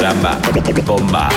caramba, bomba,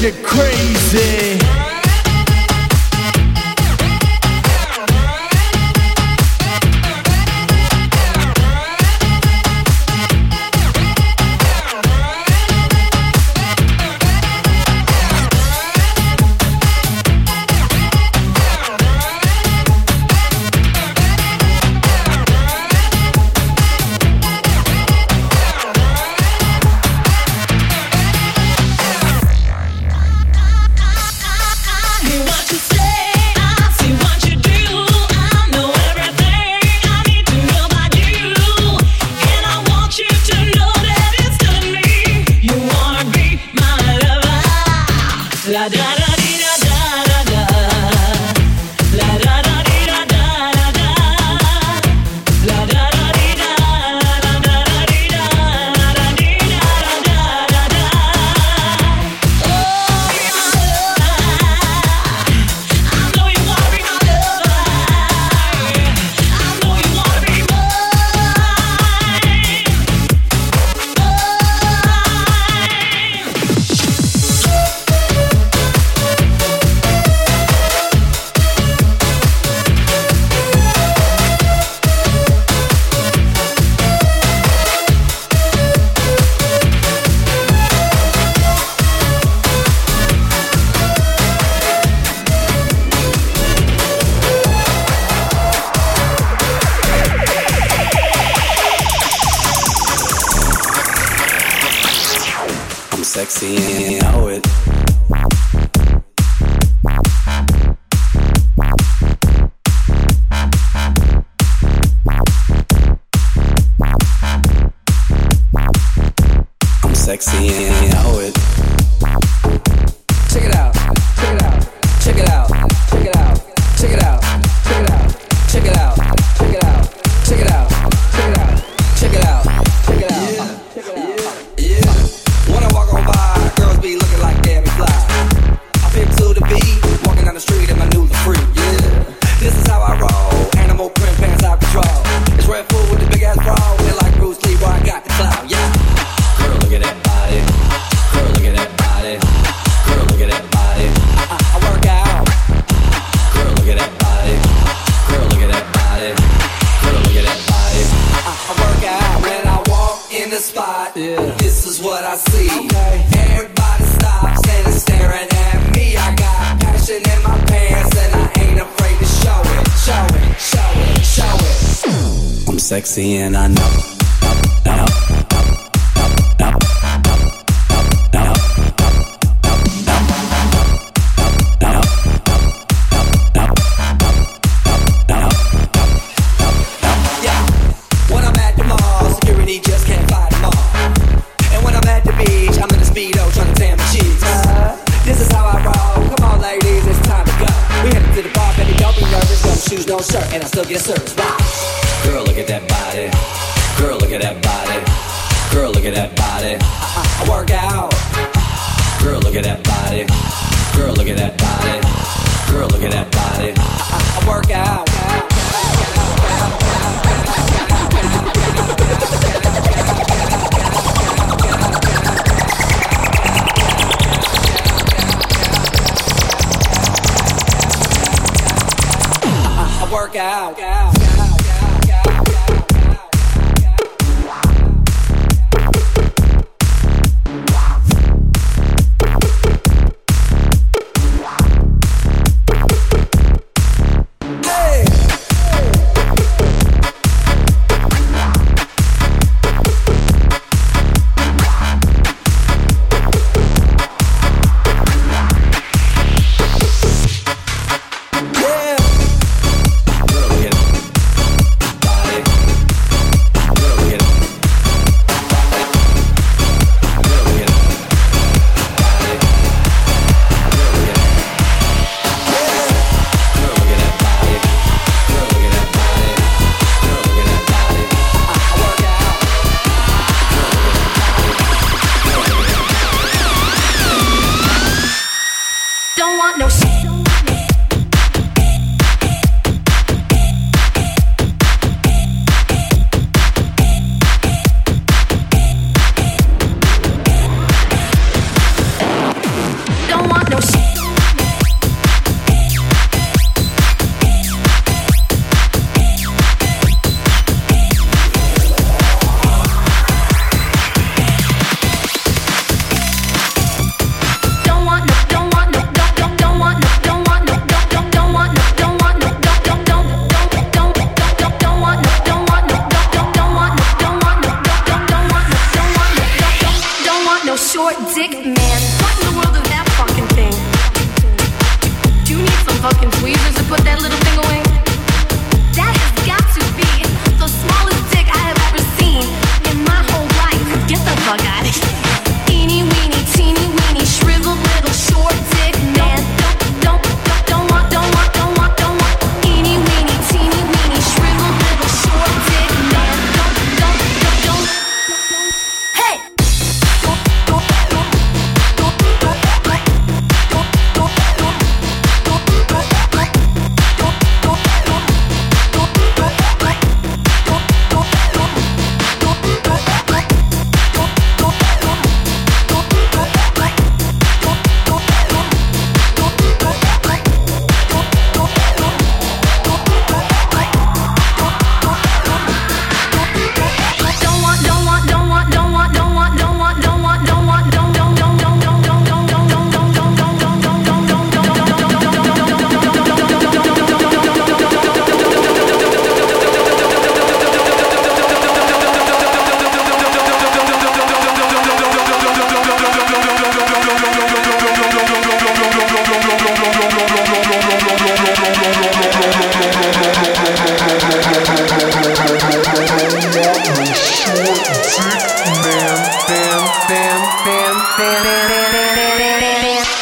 sexy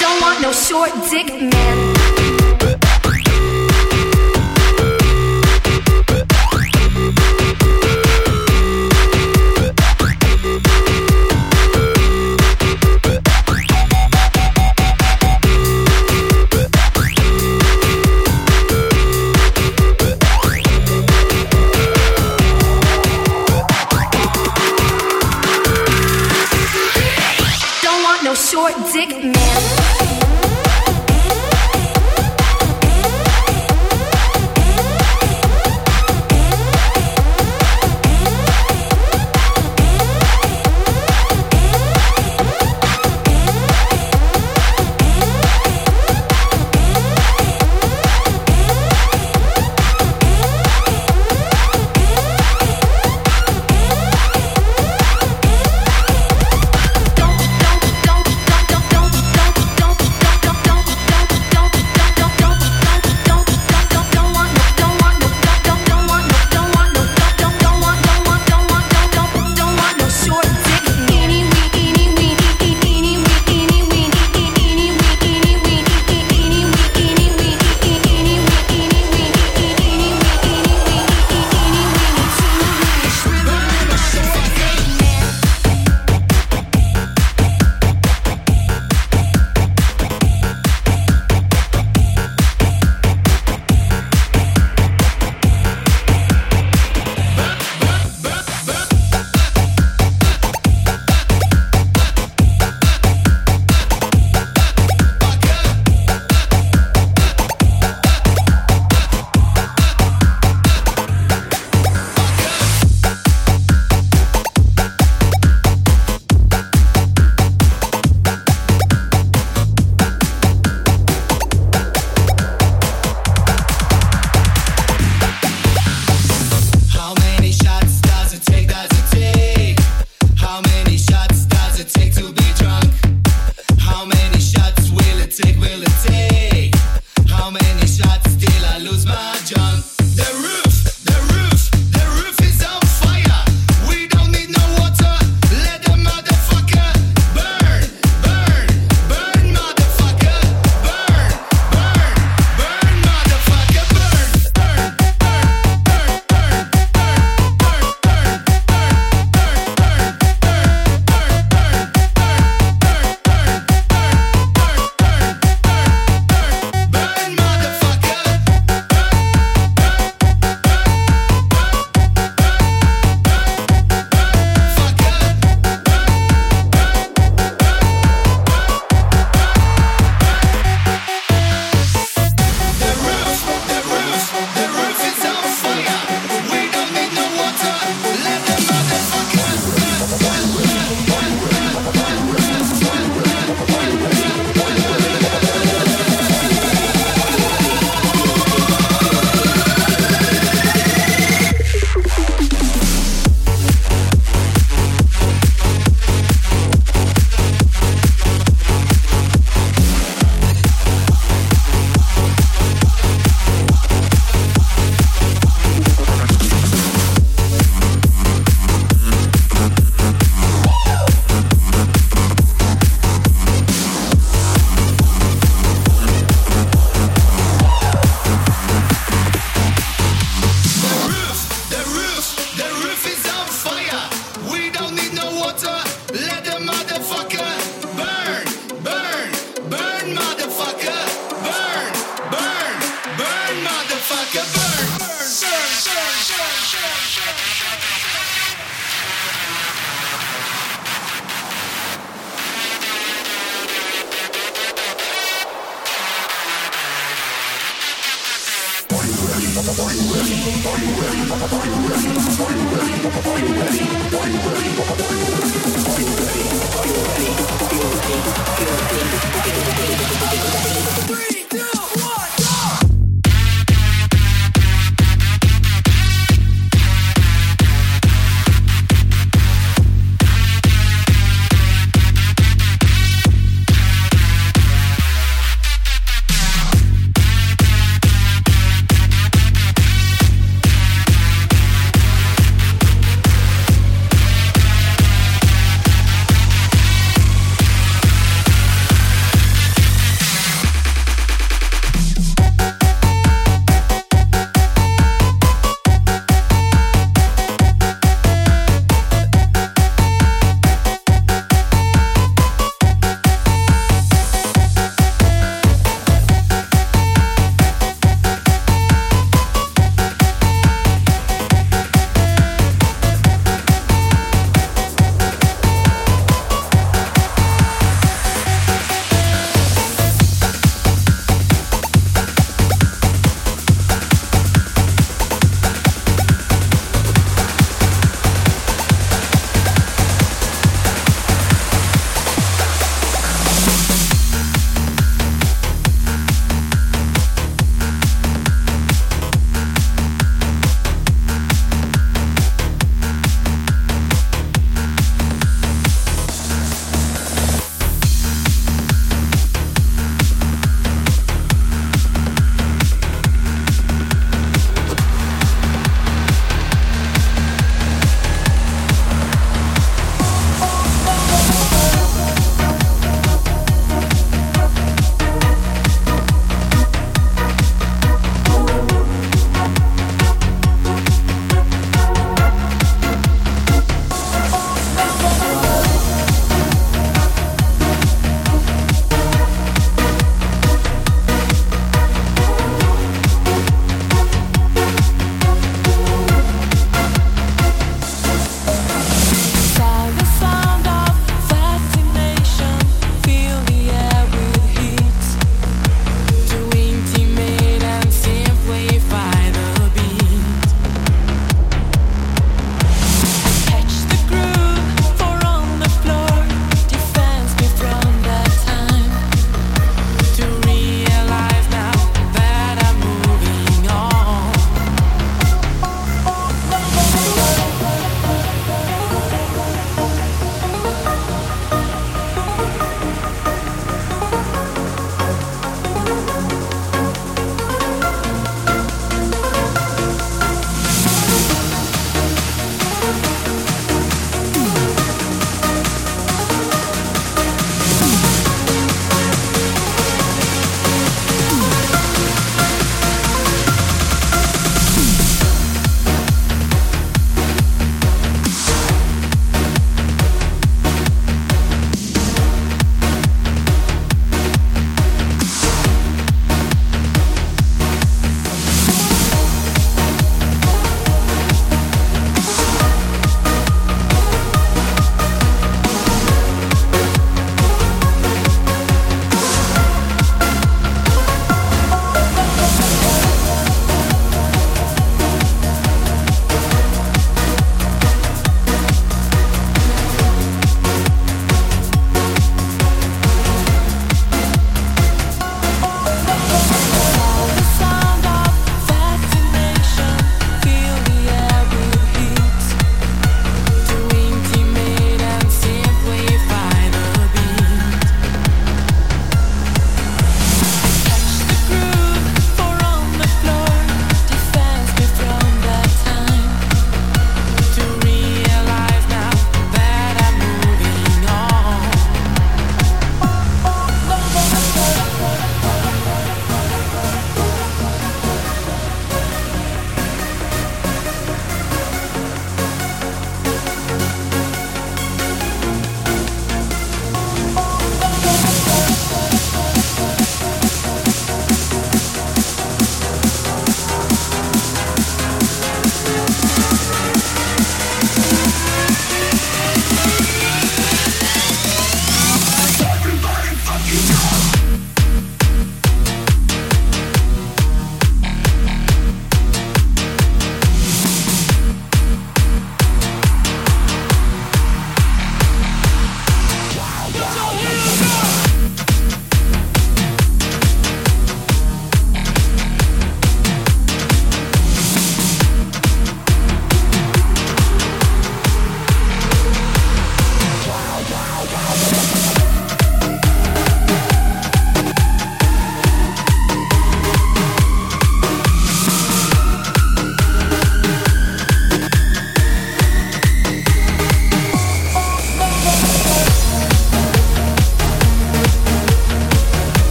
Don't want no short dick man.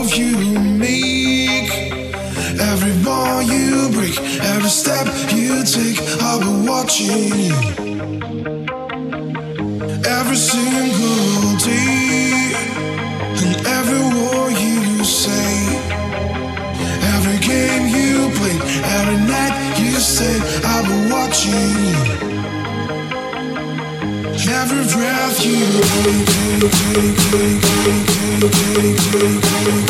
Move you make, every ball you break, every step you take, I'll be watching you. Every single day, and every word you say, every game you play, every night you say, I'll be watching you. Every breath you Motherfucking rock and roll.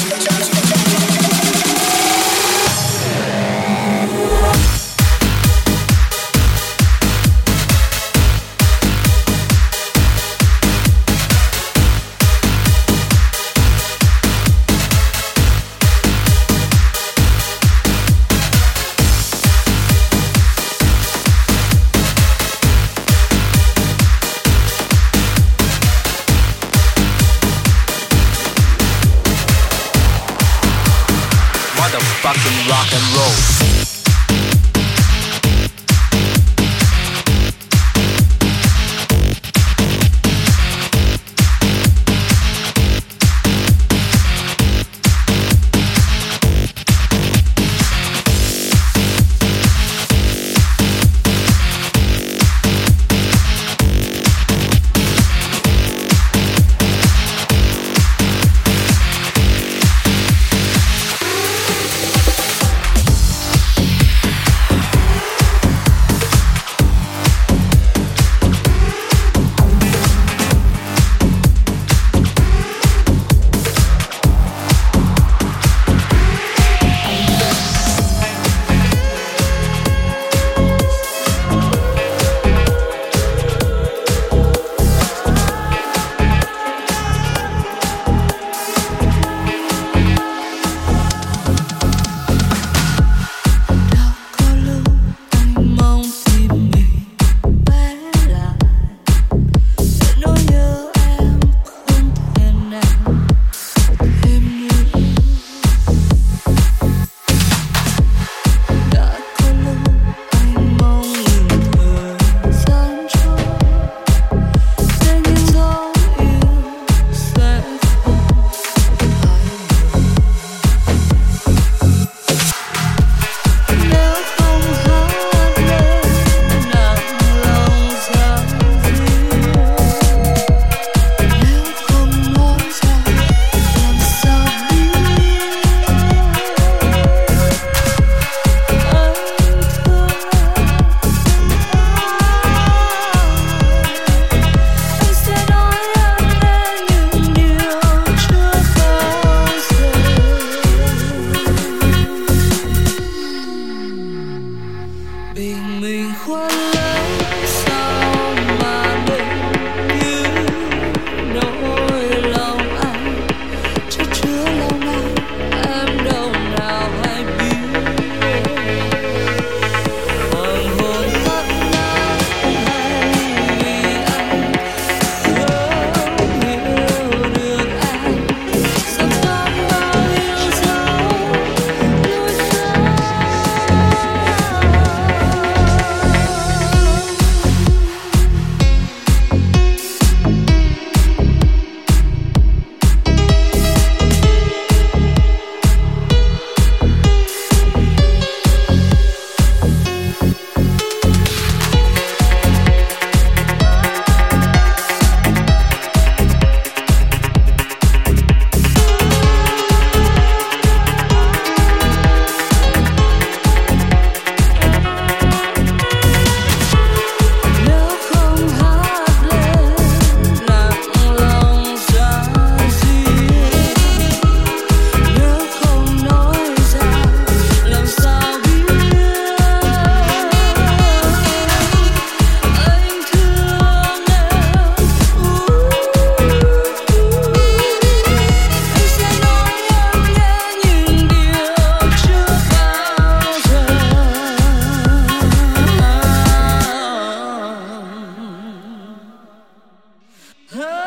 Huh?